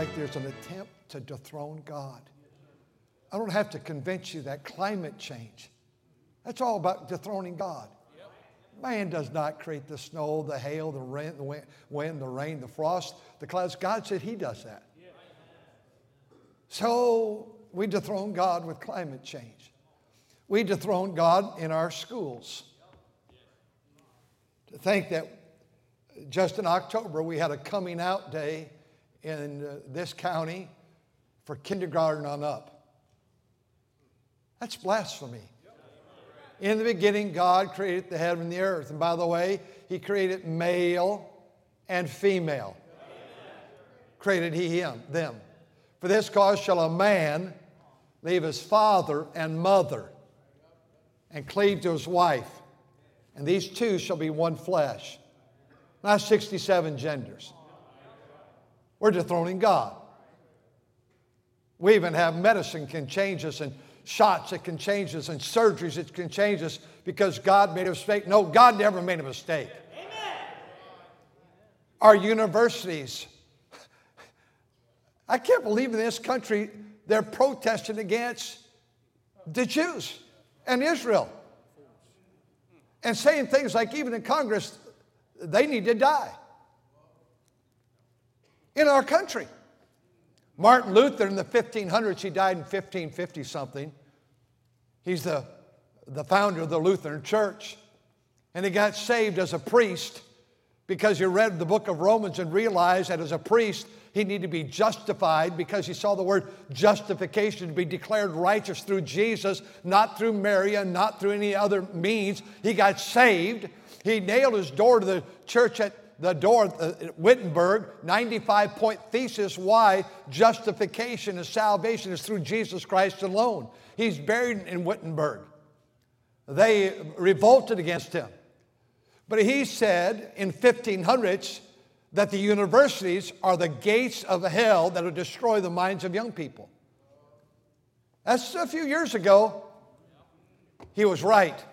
Like there's an attempt to dethrone God. I don't have to convince you that climate change, that's all about dethroning God. Man does not create the snow, the hail, the rain, the wind, the rain, the frost, the clouds. God said He does that. So we dethrone God with climate change. We dethrone God in our schools. To think that just in October we had a coming out day in uh, this county for kindergarten on up. That's blasphemy. In the beginning, God created the heaven and the earth. And by the way, He created male and female. Created He him, them. For this cause shall a man leave his father and mother and cleave to his wife, and these two shall be one flesh. Not 67 genders. We're dethroning God. We even have medicine can change us and shots that can change us and surgeries that can change us because God made a mistake. No, God never made a mistake. Amen. Our universities, I can't believe in this country they're protesting against the Jews and Israel and saying things like, even in Congress, they need to die in our country. Martin Luther in the 1500s, he died in 1550 something. He's the, the founder of the Lutheran Church. And he got saved as a priest because he read the book of Romans and realized that as a priest, he needed to be justified because he saw the word justification to be declared righteous through Jesus, not through Mary and not through any other means. He got saved. He nailed his door to the church at the door at Wittenberg, 95 point thesis why justification and salvation is through Jesus Christ alone. He's buried in Wittenberg. They revolted against him. But he said in 1500s that the universities are the gates of hell that will destroy the minds of young people. That's a few years ago. He was right.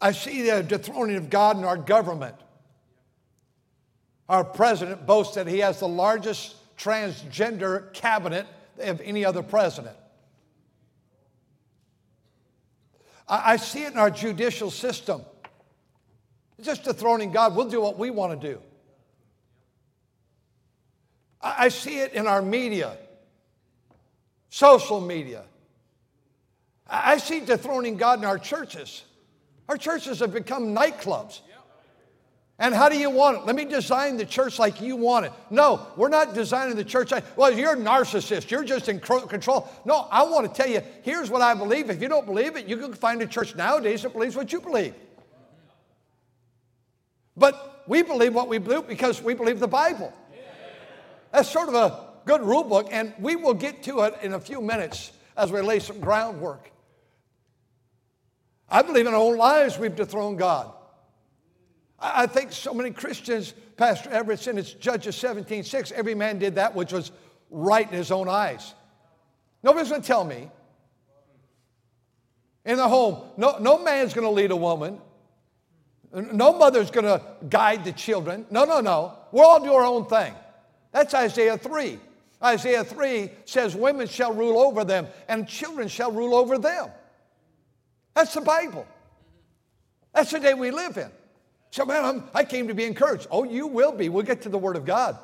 I see the dethroning of God in our government. Our president boasts that he has the largest transgender cabinet of any other president. I, see it in our judicial system. It's just dethroning God. We'll do what we want to do. I see it in our media, social media. I see dethroning God in our churches. Our churches have become nightclubs. And how do you want it? Let me design the church like you want it. No, we're not designing the church like, well, you're a narcissist. You're just in control. No, I want to tell you, here's what I believe. If you don't believe it, you can find a church nowadays that believes what you believe. But we believe what we believe because we believe the Bible. That's sort of a good rule book, and we will get to it in a few minutes as we lay some groundwork. I believe in our own lives we've dethroned God. I think so many Christians, Pastor Everett said it's Judges 17 6, every man did that which was right in his own eyes. Nobody's going to tell me. In the home, no, no man's going to lead a woman. No mother's going to guide the children. No, no, no. We'll all do our own thing. That's Isaiah 3. Isaiah 3 says, Women shall rule over them, and children shall rule over them. That's the Bible. That's the day we live in. So, man, I'm, i came to be encouraged. Oh, you will be. We'll get to the Word of God.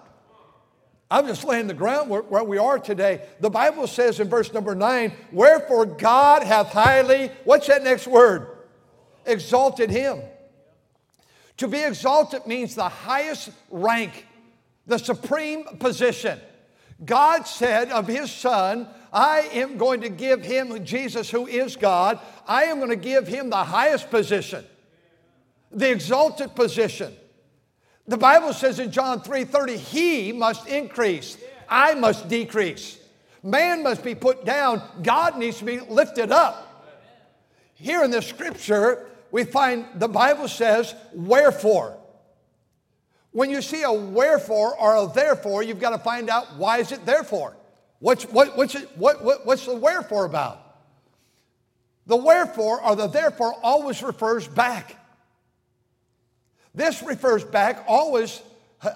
I'm just laying the ground where, where we are today. The Bible says in verse number nine, Wherefore God hath highly, what's that next word? Exalted him to be exalted means the highest rank, the supreme position. God said of his son, I am going to give him, Jesus, who is God, I am going to give him the highest position, the exalted position. The Bible says in John 3:30, he must increase, I must decrease. Man must be put down, God needs to be lifted up. Here in the scripture, we find the Bible says, wherefore. When you see a wherefore or a therefore, you've got to find out why is it therefore? What's, what, what's, it, what, what, what's the wherefore about? The wherefore or the therefore always refers back. This refers back always,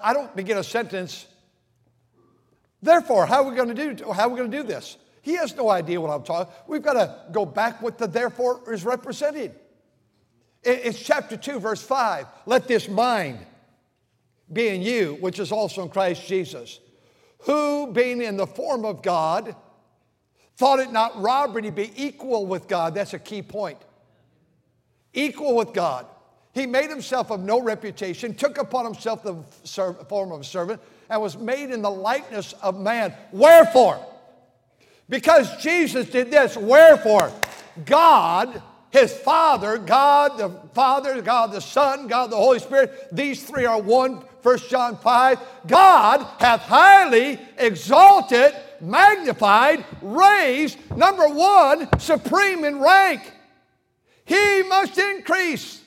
I don't begin a sentence, therefore, how are we going to do, how are we going to do this? He has no idea what I'm talking. We've got to go back what the therefore is represented. It's chapter 2, verse 5. Let this mind be in you, which is also in Christ Jesus, who, being in the form of God, thought it not robbery to be equal with God. That's a key point. Equal with God. He made himself of no reputation, took upon himself the form of a servant, and was made in the likeness of man. Wherefore? Because Jesus did this. Wherefore? God, his Father, God the Father, God the Son, God the Holy Spirit, these three are one. 1 John 5 God hath highly exalted, magnified, raised, number one, supreme in rank. He must increase.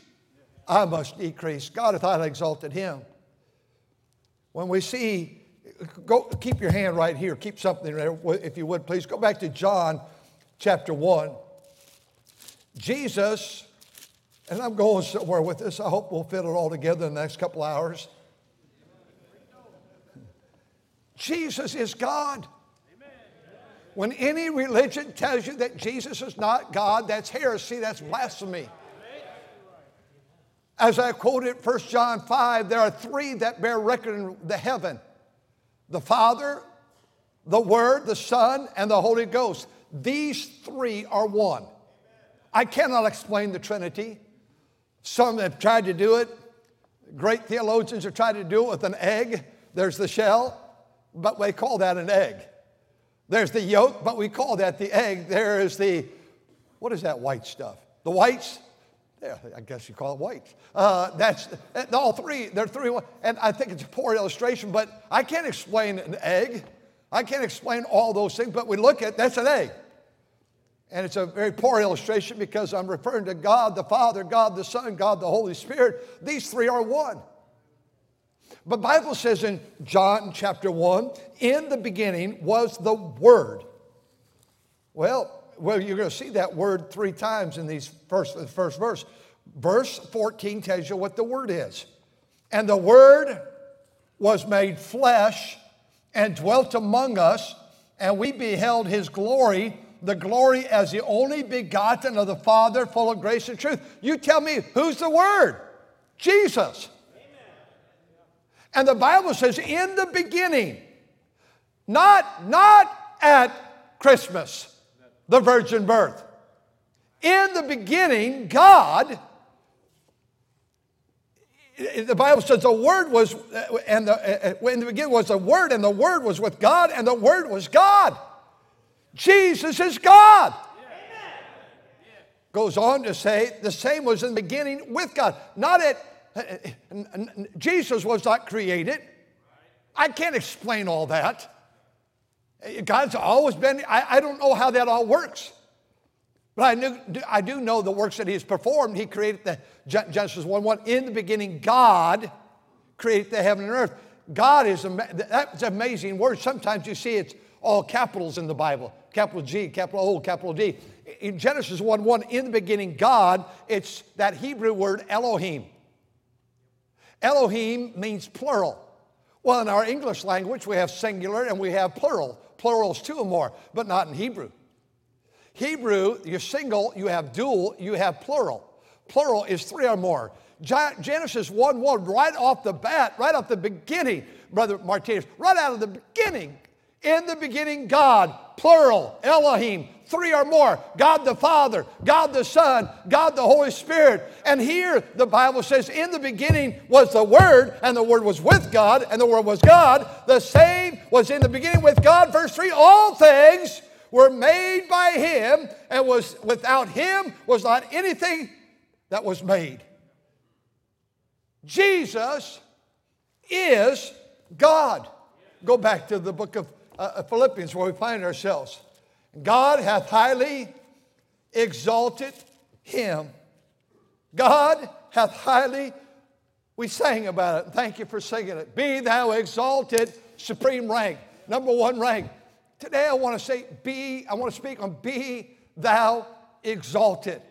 I must decrease. God hath highly exalted him. When we see, go keep your hand right here, keep something there, if you would, please. Go back to John chapter 1. Jesus, and I'm going somewhere with this, I hope we'll fit it all together in the next couple hours. Jesus is God. When any religion tells you that Jesus is not God, that's heresy, that's blasphemy. As I quoted 1 John 5, there are three that bear record in the heaven the Father, the Word, the Son, and the Holy Ghost. These three are one. I cannot explain the Trinity. Some have tried to do it. Great theologians have tried to do it with an egg. There's the shell, but we call that an egg. There's the yolk, but we call that the egg. There is the, what is that white stuff? The whites, yeah, I guess you call it white. Uh, that's all three. They're three, and I think it's a poor illustration, but I can't explain an egg. I can't explain all those things, but we look at that's an egg. And it's a very poor illustration because I'm referring to God the Father, God the Son, God the Holy Spirit. These three are one. But Bible says in John chapter 1, in the beginning was the Word. Well, well, you're going to see that word three times in these first, the first verse. Verse 14 tells you what the word is. And the word was made flesh and dwelt among us, and we beheld his glory, the glory as the only begotten of the Father, full of grace and truth. You tell me, who's the word? Jesus. And the Bible says, in the beginning, not, not at Christmas the virgin birth. In the beginning, God, the Bible says the Word was, and the, uh, uh, in the beginning was the Word, and the Word was with God, and the Word was God. Jesus is God. Goes on to say the same was in the beginning with God. Not at, Jesus was not created. I can't explain all that. God's always been, I, I don't know how that all works. But I, knew, I do know the works that He has performed. He created the Genesis 1 1. In the beginning, God created the heaven and earth. God is, that's an amazing word. Sometimes you see it's all capitals in the Bible capital G, capital O, capital D. In Genesis 1 1, in the beginning, God, it's that Hebrew word Elohim. Elohim means plural. Well, in our English language, we have singular and we have plural. Plural is two or more, but not in Hebrew. Hebrew, you're single, you have dual, you have plural. Plural is three or more. Genesis 1 1, right off the bat, right off the beginning, Brother Martinez, right out of the beginning, in the beginning, God, plural, Elohim, three or more God the Father, God the Son, God the Holy Spirit. And here the Bible says, In the beginning was the Word, and the Word was with God, and the Word was God. The same was in the beginning with God. Verse 3 All things were made by Him, and was without Him was not anything that was made. Jesus is God. Go back to the book of uh, Philippians where we find ourselves. God hath highly exalted him. God hath highly, we sang about it. Thank you for singing it. Be thou exalted, supreme rank, number one rank. Today I want to say, be, I want to speak on be thou exalted.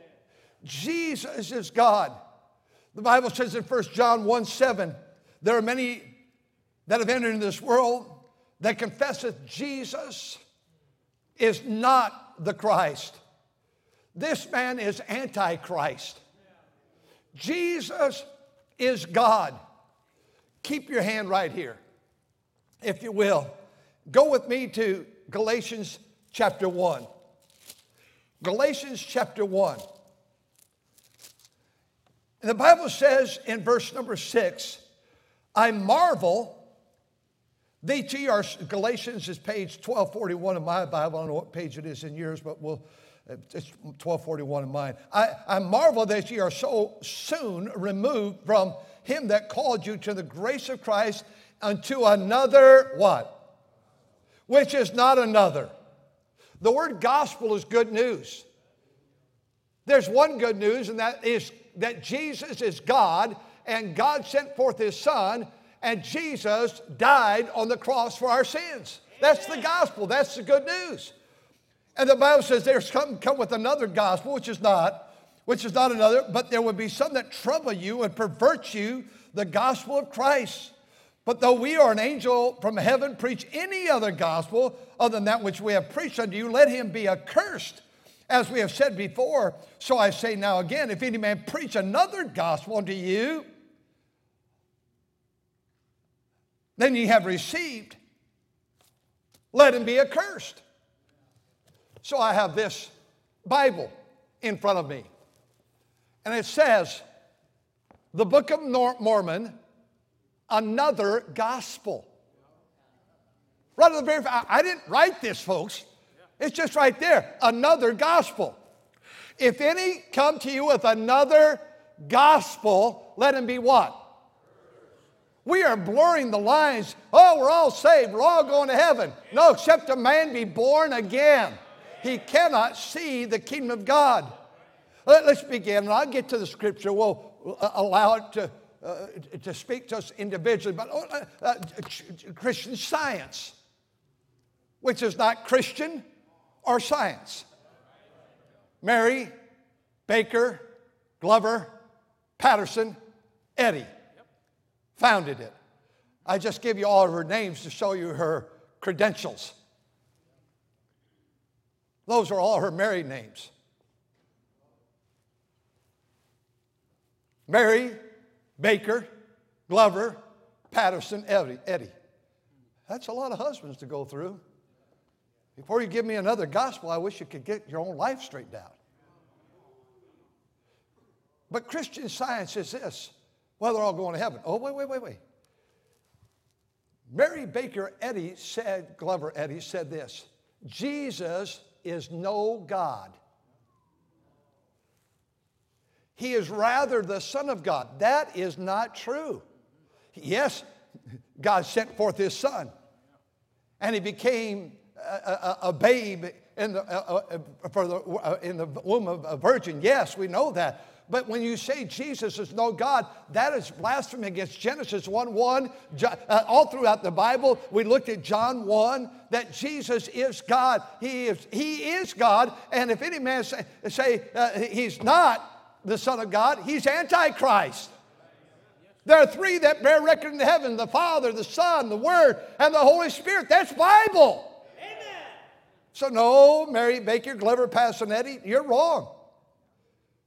Jesus is God. The Bible says in 1 John 1 7, there are many that have entered into this world that confesseth Jesus is not the Christ. This man is antichrist. Jesus is God. Keep your hand right here, if you will. Go with me to Galatians chapter 1. Galatians chapter 1. And the Bible says in verse number 6 I marvel are Galatians is page 1241 in my Bible. I don't know what page it is in yours, but we'll, uh, it's 1241 in mine. I, I marvel that ye are so soon removed from him that called you to the grace of Christ unto another what? Which is not another. The word gospel is good news. There's one good news, and that is that Jesus is God, and God sent forth his Son and Jesus died on the cross for our sins. That's the gospel. That's the good news. And the Bible says there's come, come with another gospel, which is not, which is not another, but there will be some that trouble you and pervert you, the gospel of Christ. But though we are an angel from heaven, preach any other gospel other than that which we have preached unto you, let him be accursed. As we have said before, so I say now again, if any man preach another gospel unto you, than ye have received, let him be accursed. So I have this Bible in front of me. And it says, the Book of Mormon, another gospel. Right at the very, I didn't write this, folks. It's just right there, another gospel. If any come to you with another gospel, let him be what? We are blurring the lines. Oh, we're all saved. We're all going to heaven. No, except a man be born again. He cannot see the kingdom of God. Let, us begin, and I'll get to the scripture. We'll uh, allow it to, uh, to speak to us individually, but uh, uh Christian science, which is not Christian or science. Mary, Baker, Glover, Patterson, Eddy founded it. I just give you all of her names to show you her credentials. Those are all her married names. Mary, Baker, Glover, Patterson. Eddy. That's a lot of husbands to go through. Before you give me another gospel, I wish you could get your own life straightened out. But Christian science is this well, they're all going to heaven. Oh, wait, wait, wait, wait. Mary Baker Eddy said, Glover Eddy said this Jesus is no God. He is rather the Son of God. That is not true. Yes, God sent forth His Son, and He became a, a, a babe in the, uh, uh, the, uh, in the womb of a virgin. Yes, we know that. But when you say Jesus is no God, that is blasphemy against Genesis 1 1. Uh, all throughout the Bible, we looked at John 1 that Jesus is God. He is, he is God. And if any man say, say uh, he's not the Son of God, he's Antichrist. There are three that bear record in heaven the Father, the Son, the Word, and the Holy Spirit. That's Bible. Amen. So, no, Mary Baker, Glover Patterson Eddy, you're wrong.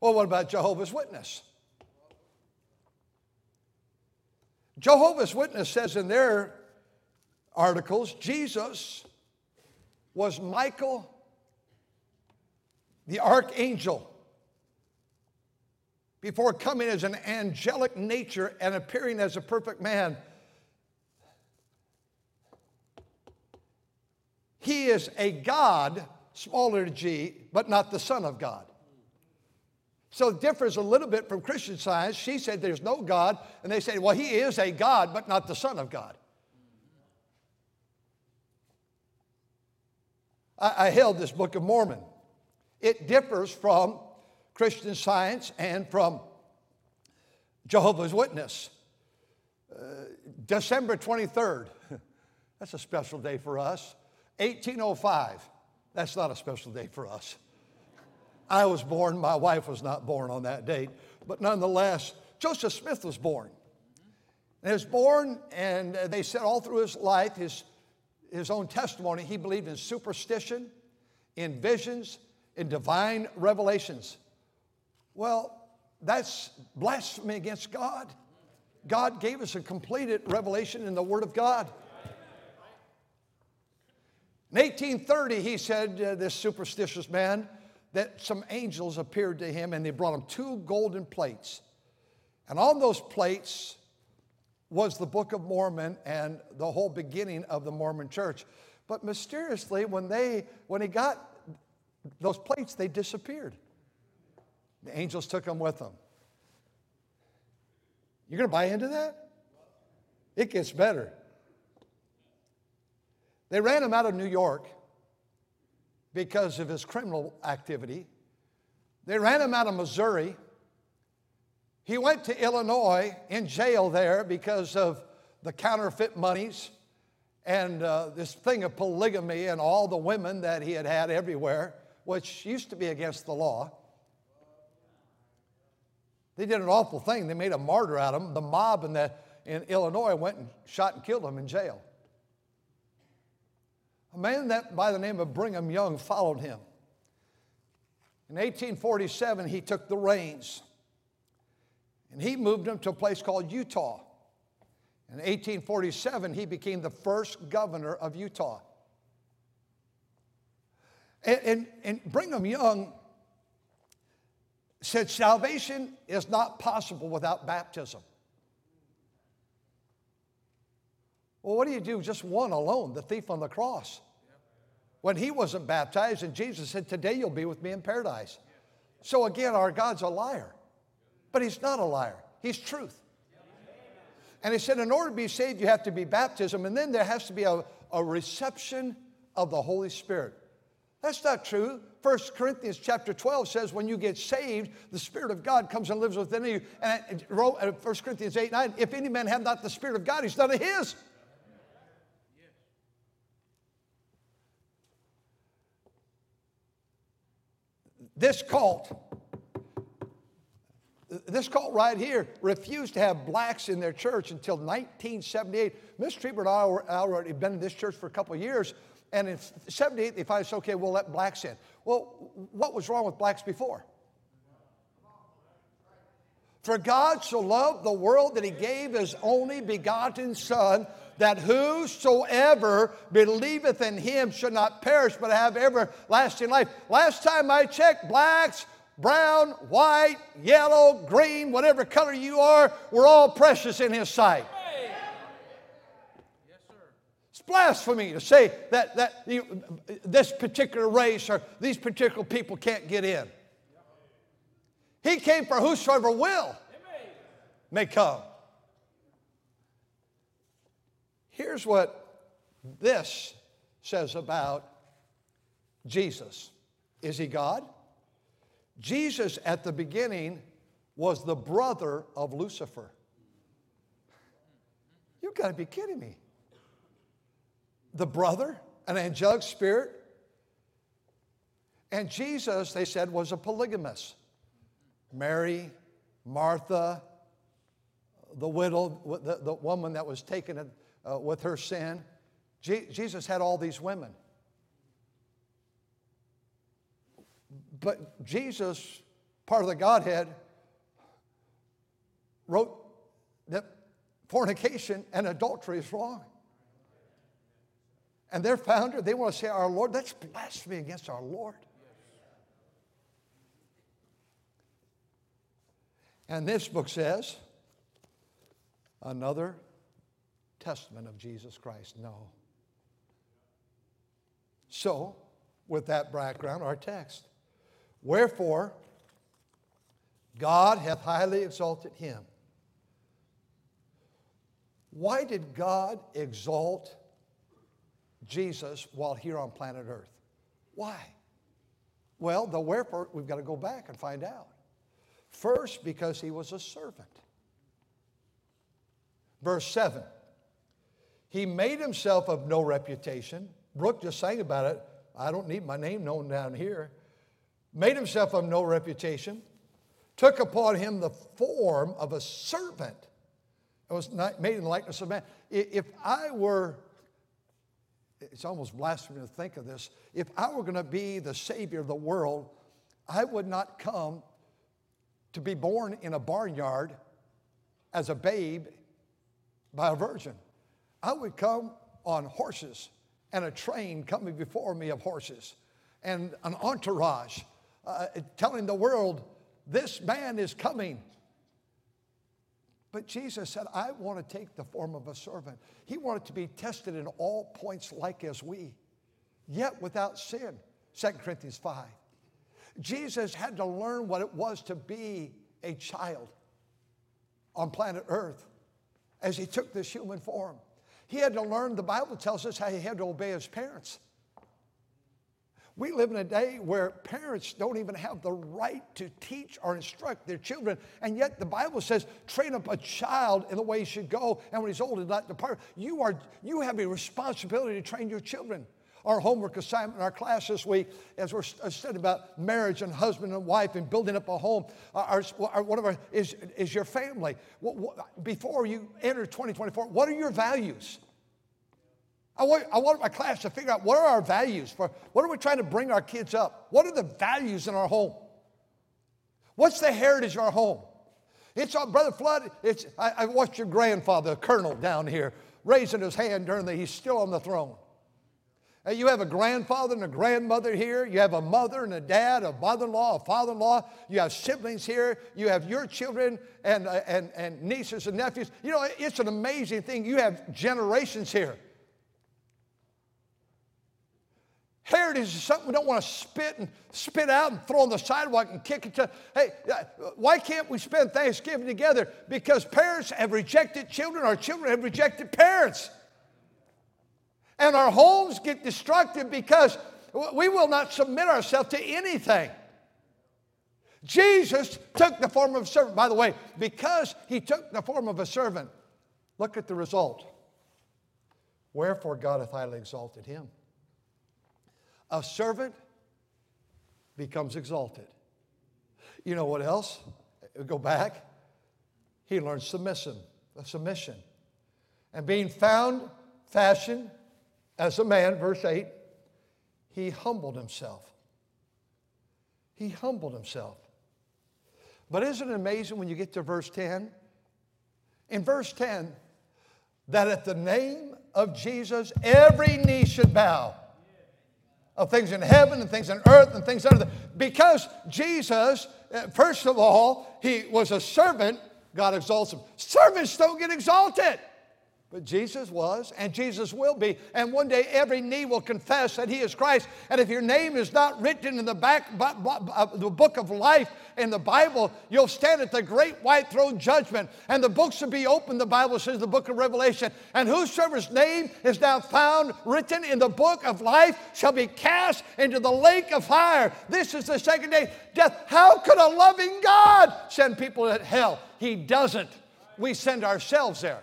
Well, what about Jehovah's Witness? Jehovah's Witness says in their articles Jesus was Michael, the archangel, before coming as an angelic nature and appearing as a perfect man. He is a God, smaller g, but not the Son of God. So it differs a little bit from Christian science. She said there's no God, and they say, well, he is a God, but not the Son of God. I, I held this Book of Mormon. It differs from Christian science and from Jehovah's Witness. Uh, December 23rd, that's a special day for us. 1805, that's not a special day for us. I was born, my wife was not born on that date, but nonetheless, Joseph Smith was born. And he was born, and they said all through his life, his, his own testimony, he believed in superstition, in visions, in divine revelations. Well, that's blasphemy against God. God gave us a completed revelation in the Word of God. In 1830, he said, uh, this superstitious man, that some angels appeared to him and they brought him two golden plates. And on those plates was the Book of Mormon and the whole beginning of the Mormon church. But mysteriously, when, they, when he got those plates, they disappeared. The angels took them with them. You're going to buy into that? It gets better. They ran him out of New York because of his criminal activity. They ran him out of Missouri. He went to Illinois in jail there because of the counterfeit monies and uh, this thing of polygamy and all the women that he had had everywhere, which used to be against the law. They did an awful thing. They made a martyr out of him. The mob in, the, in Illinois went and shot and killed him in jail. A man that by the name of Brigham Young followed him. In 1847, he took the reins and he moved him to a place called Utah. In 1847, he became the first governor of Utah. And, and, and Brigham Young said salvation is not possible without baptism. Well, what do you do? Just one alone, the thief on the cross. When he wasn't baptized, and Jesus said, Today you'll be with me in paradise. So again, our God's a liar. But he's not a liar, he's truth. And he said, in order to be saved, you have to be baptism, and then there has to be a, a reception of the Holy Spirit. That's not true. 1 Corinthians chapter 12 says when you get saved, the Spirit of God comes and lives within you. And 1 uh, Corinthians 8 9, if any man have not the Spirit of God, he's none of his. This cult, this cult right here refused to have blacks in their church until 1978. Miss Trieber and I were already been in this church for a couple of years, and in 78 they finally said, okay, we'll let blacks in. Well, what was wrong with blacks before? For God so loved the world that he gave his only begotten Son, that whosoever believeth in him should not perish but have everlasting life. Last time I checked, blacks, brown, white, yellow, green, whatever color you are, we're all precious in his sight It's blasphemy to say that, that you, this particular race or these particular people can't get in. He came for whosoever will may come. Here's what this says about Jesus. Is he God? Jesus at the beginning was the brother of Lucifer. You've got to be kidding me the brother, an angelic spirit. And Jesus, they said, was a polygamist. Mary, Martha, the widow, the, the woman that was taken uh, with her sin. Je- Jesus had all these women. But Jesus, part of the Godhead, wrote that fornication and adultery is wrong and their founder, they want to say our Lord. That's blasphemy against our Lord. And this book says, another testament of Jesus Christ. No. So, with that background, our text. Wherefore, God hath highly exalted him. Why did God exalt Jesus while here on planet Earth? Why? Well, the wherefore, we've got to go back and find out. First, because he was a servant. Verse 7 He made himself of no reputation. Brooke just sang about it. I don't need my name known down here. Made himself of no reputation, took upon him the form of a servant. It was made in the likeness of man. If I were, it's almost blasphemy to think of this, if I were going to be the Savior of the world, I would not come to be born in a barnyard as a babe by a virgin. I would come on horses and a train coming before me of horses and an entourage uh, telling the world, this man is coming. But Jesus said, I want to take the form of a servant. He wanted to be tested in all points like as we, yet without sin. 2 Corinthians 5. Jesus had to learn what it was to be a child on planet Earth as he took this human form. He had to learn, the Bible tells us how he had to obey his parents. We live in a day where parents don't even have the right to teach or instruct their children, and yet the Bible says, train up a child in the way he should go, and when he's old, he'll not depart. You, are, you have a responsibility to train your children our homework assignment in our class this week as we're uh, studying about marriage and husband and wife and building up a home. Our, our, one of our is, is your family. What, what, before you enter 2024, what are your values? I want, I want my class to figure out what are our values for what are we trying to bring our kids up? What are the values in our home? What's the heritage of our home? It's our brother Flood. It's I, I watched your grandfather, Colonel, down here, raising his hand during the he's still on the throne. You have a grandfather and a grandmother here. You have a mother and a dad, a mother in law, a father in law. You have siblings here. You have your children and, uh, and, and nieces and nephews. You know, it's an amazing thing. You have generations here. Heritage is something we don't want to spit and spit out and throw on the sidewalk and kick it to. Hey, uh, why can't we spend Thanksgiving together? Because parents have rejected children, our children have rejected parents. And our homes get destructive because we will not submit ourselves to anything. Jesus took the form of a servant. By the way, because he took the form of a servant, look at the result. Wherefore God hath highly exalted him. A servant becomes exalted. You know what else? Go back. He learns submission, submission. And being found, fashioned as a man, verse 8, he humbled himself. He humbled himself. But isn't it amazing when you get to verse 10? In verse 10, that at the name of Jesus, every knee should bow of things in heaven and things on earth and things under the. Because Jesus, uh, first of all, he was a servant, God exalts him. Servants don't get exalted. But Jesus was, and Jesus will be. And one day every knee will confess that He is Christ. And if your name is not written in the back of uh, the book of life in the Bible, you'll stand at the great white throne judgment. And the books will be opened, the Bible says, the book of Revelation. And whosoever's name is now found written in the book of life shall be cast into the lake of fire. This is the second day death. How could a loving God send people to hell? He doesn't. We send ourselves there.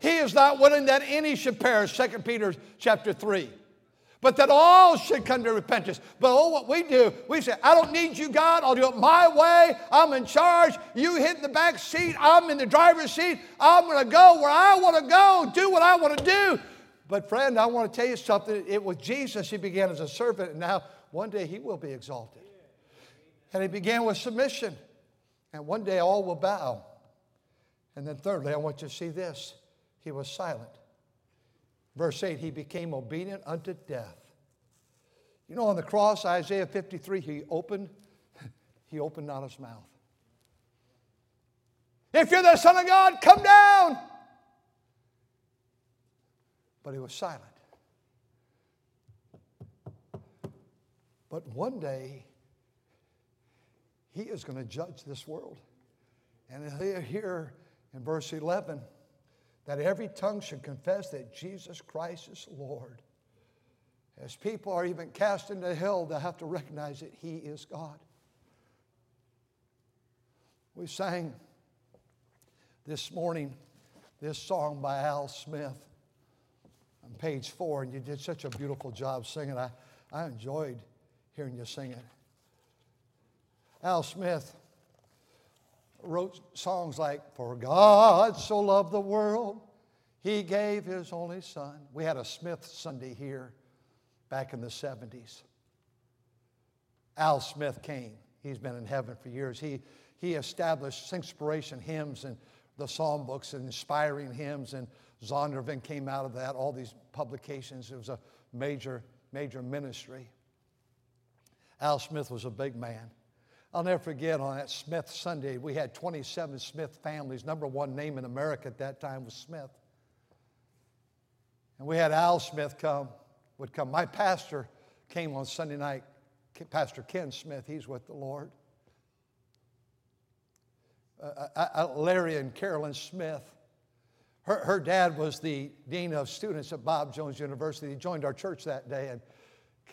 He is not willing that any should perish, 2 Peter chapter 3. But that all should come to repentance. But oh, what we do, we say, I don't need you, God. I'll do it my way. I'm in charge. You hit the back seat. I'm in the driver's seat. I'm going to go where I want to go, do what I want to do. But, friend, I want to tell you something. It was Jesus. He began as a servant, and now one day he will be exalted. And he began with submission. And one day all will bow. And then, thirdly, I want you to see this he was silent. Verse 8, he became obedient unto death. You know, on the cross, Isaiah 53, he opened, he opened not his mouth. If you're the Son of God, come down. But he was silent. But one day, He is going to judge this world. And here in verse 11, that every tongue should confess that Jesus Christ is Lord. As people are even cast into hell, they have to recognize that He is God. We sang this morning this song by Al Smith on page four, and you did such a beautiful job singing. I, I enjoyed hearing you sing it. Al Smith wrote songs like, For God so loved the world, he gave his only son. We had a Smith Sunday here back in the 70s. Al Smith came. He's been in heaven for years. He, he established Singspiration hymns and the psalm books and inspiring hymns, and Zondervan came out of that, all these publications. It was a major, major ministry. Al Smith was a big man. I'll never forget on that Smith Sunday, we had 27 Smith families. Number one name in America at that time was Smith. And we had Al Smith come, would come. My pastor came on Sunday night, Pastor Ken Smith, he's with the Lord. Uh, uh, uh, Larry and Carolyn Smith. Her, her dad was the dean of students at Bob Jones University. He joined our church that day, and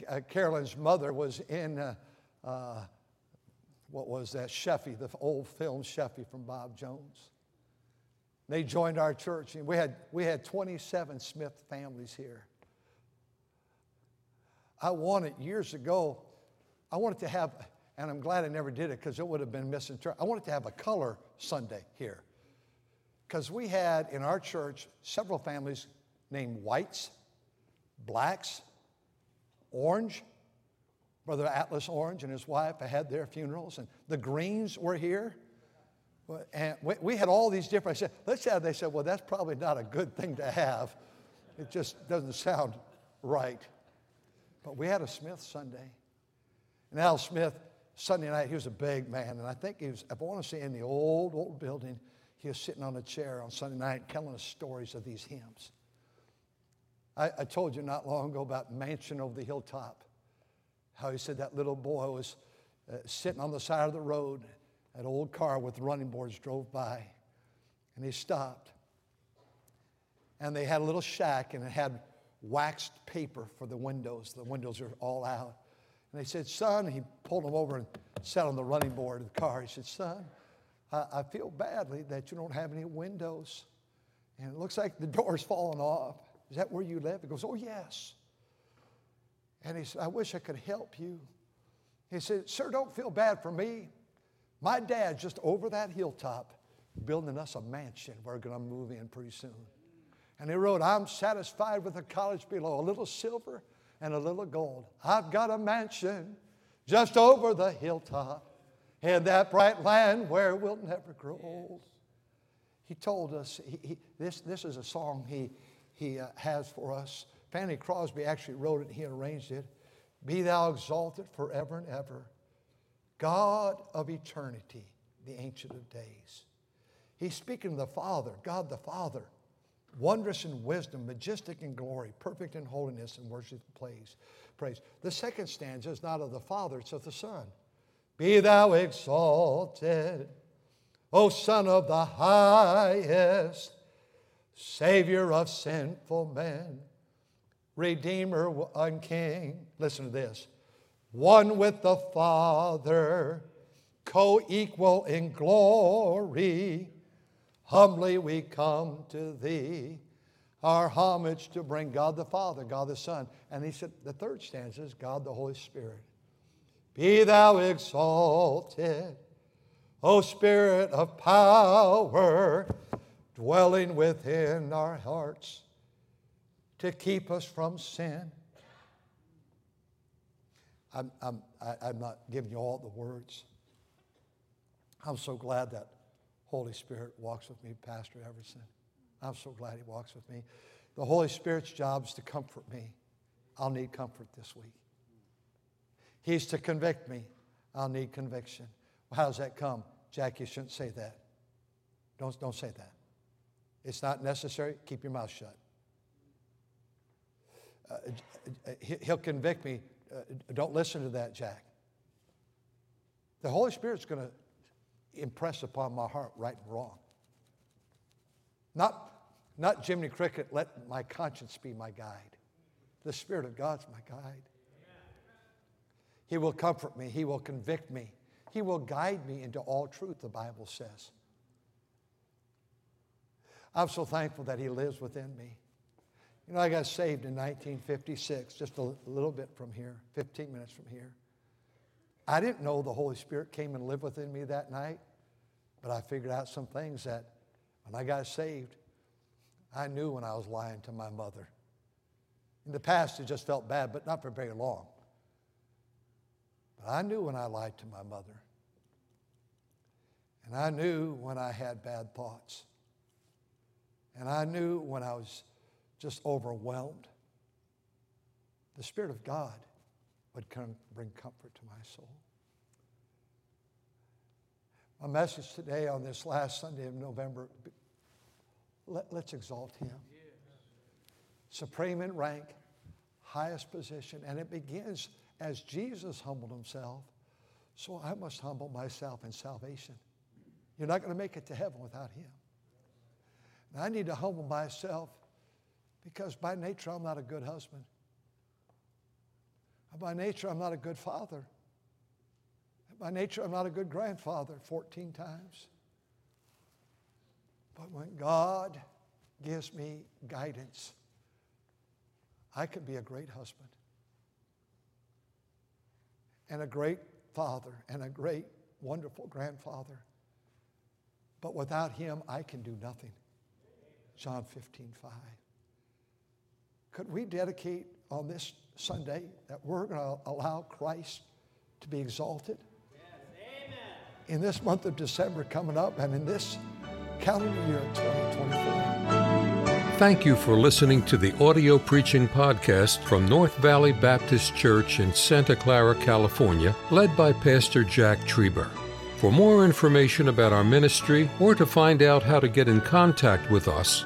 uh, Carolyn's mother was in uh, uh, what was that Sheffey, the old film Sheffey from Bob Jones. They joined our church, and we had, we had 27 Smith families here. I wanted years ago, I wanted to have, and I'm glad I never did it because it would have been misinterpreted. I wanted to have a color Sunday here. Because we had in our church several families named whites, blacks, orange. Brother Atlas Orange and his wife had their funerals, and the Greens were here. And we had all these different. I said, let's have. They said, well, that's probably not a good thing to have. It just doesn't sound right. But we had a Smith Sunday. And Al Smith, Sunday night, he was a big man. And I think he was, I want to say, in the old, old building, he was sitting on a chair on Sunday night telling us stories of these hymns. I, I told you not long ago about Mansion over the Hilltop, how he said that little boy was uh, sitting on the side of the road an old car with running boards drove by, and he stopped. And they had a little shack, and it had waxed paper for the windows. The windows are all out. And they said, Son, he pulled him over and sat on the running board of the car. He said, Son, I, I feel badly that you don't have any windows. And it looks like the door's fallen off. Is that where you live? He goes, Oh, yes. And he said, I wish I could help you. He said, Sir, don't feel bad for me. My dad's just over that hilltop building us a mansion we're going to move in pretty soon. And he wrote, I'm satisfied with the cottage below, a little silver and a little gold. I've got a mansion just over the hilltop in that bright land where we'll never grow old. He told us, he, he, this, this is a song he, he uh, has for us. Fanny Crosby actually wrote it, he arranged it. Be thou exalted forever and ever. God of eternity, the Ancient of Days. He's speaking of the Father, God the Father, wondrous in wisdom, majestic in glory, perfect in holiness and worship praise. praise. The second stanza is not of the Father, it's of the Son. Be thou exalted, O Son of the highest, Savior of sinful men, Redeemer and King. Listen to this one with the Father, co equal in glory. Humbly we come to thee, our homage to bring God the Father, God the Son. And he said, the third stanza is God the Holy Spirit. Be thou exalted, O Spirit of power, dwelling within our hearts to keep us from sin I'm, I'm, I, am not giving you all the words. I'm so glad that Holy Spirit walks with me, Pastor Everson. I'm so glad he walks with me. The Holy Spirit's job is to comfort me. I'll need comfort this week. He's to convict me. I'll need conviction. Well, how does that come? Jack, you shouldn't say that. Don't, don't say that. It's not necessary. Keep your mouth shut. Uh, he'll convict me uh, don't listen to that, Jack. The Holy Spirit's going to impress upon my heart right and wrong. Not, not Jiminy Cricket, let my conscience be my guide. The Spirit of God's my guide. He will comfort me, He will convict me, He will guide me into all truth, the Bible says. I'm so thankful that He lives within me. You know, I got saved in 1956, just a little bit from here, 15 minutes from here. I didn't know the Holy Spirit came and lived within me that night, but I figured out some things that when I got saved, I knew when I was lying to my mother. In the past, it just felt bad, but not for very long. But I knew when I lied to my mother. And I knew when I had bad thoughts. And I knew when I was just overwhelmed. The Spirit of God would come bring comfort to my soul. My message today on this last Sunday of November let, us exalt Him. Supreme in rank, highest position, and it begins as Jesus humbled Himself. So I must humble myself in salvation. You're not going to make it to heaven without Him. And I need to humble myself because by nature I'm not a good husband. By nature I'm not a good father. By nature I'm not a good grandfather 14 times. But when God gives me guidance, I can be a great husband and a great father and a great, wonderful grandfather. But without him, I can do nothing. John 15, 5. Could we dedicate on this Sunday that we're going to allow Christ to be exalted? Yes, in this month of December coming up and in this calendar year 2024. Thank you for listening to the audio preaching podcast from North Valley Baptist Church in Santa Clara, California, led by Pastor Jack Trieber. For more information about our ministry or to find out how to get in contact with us,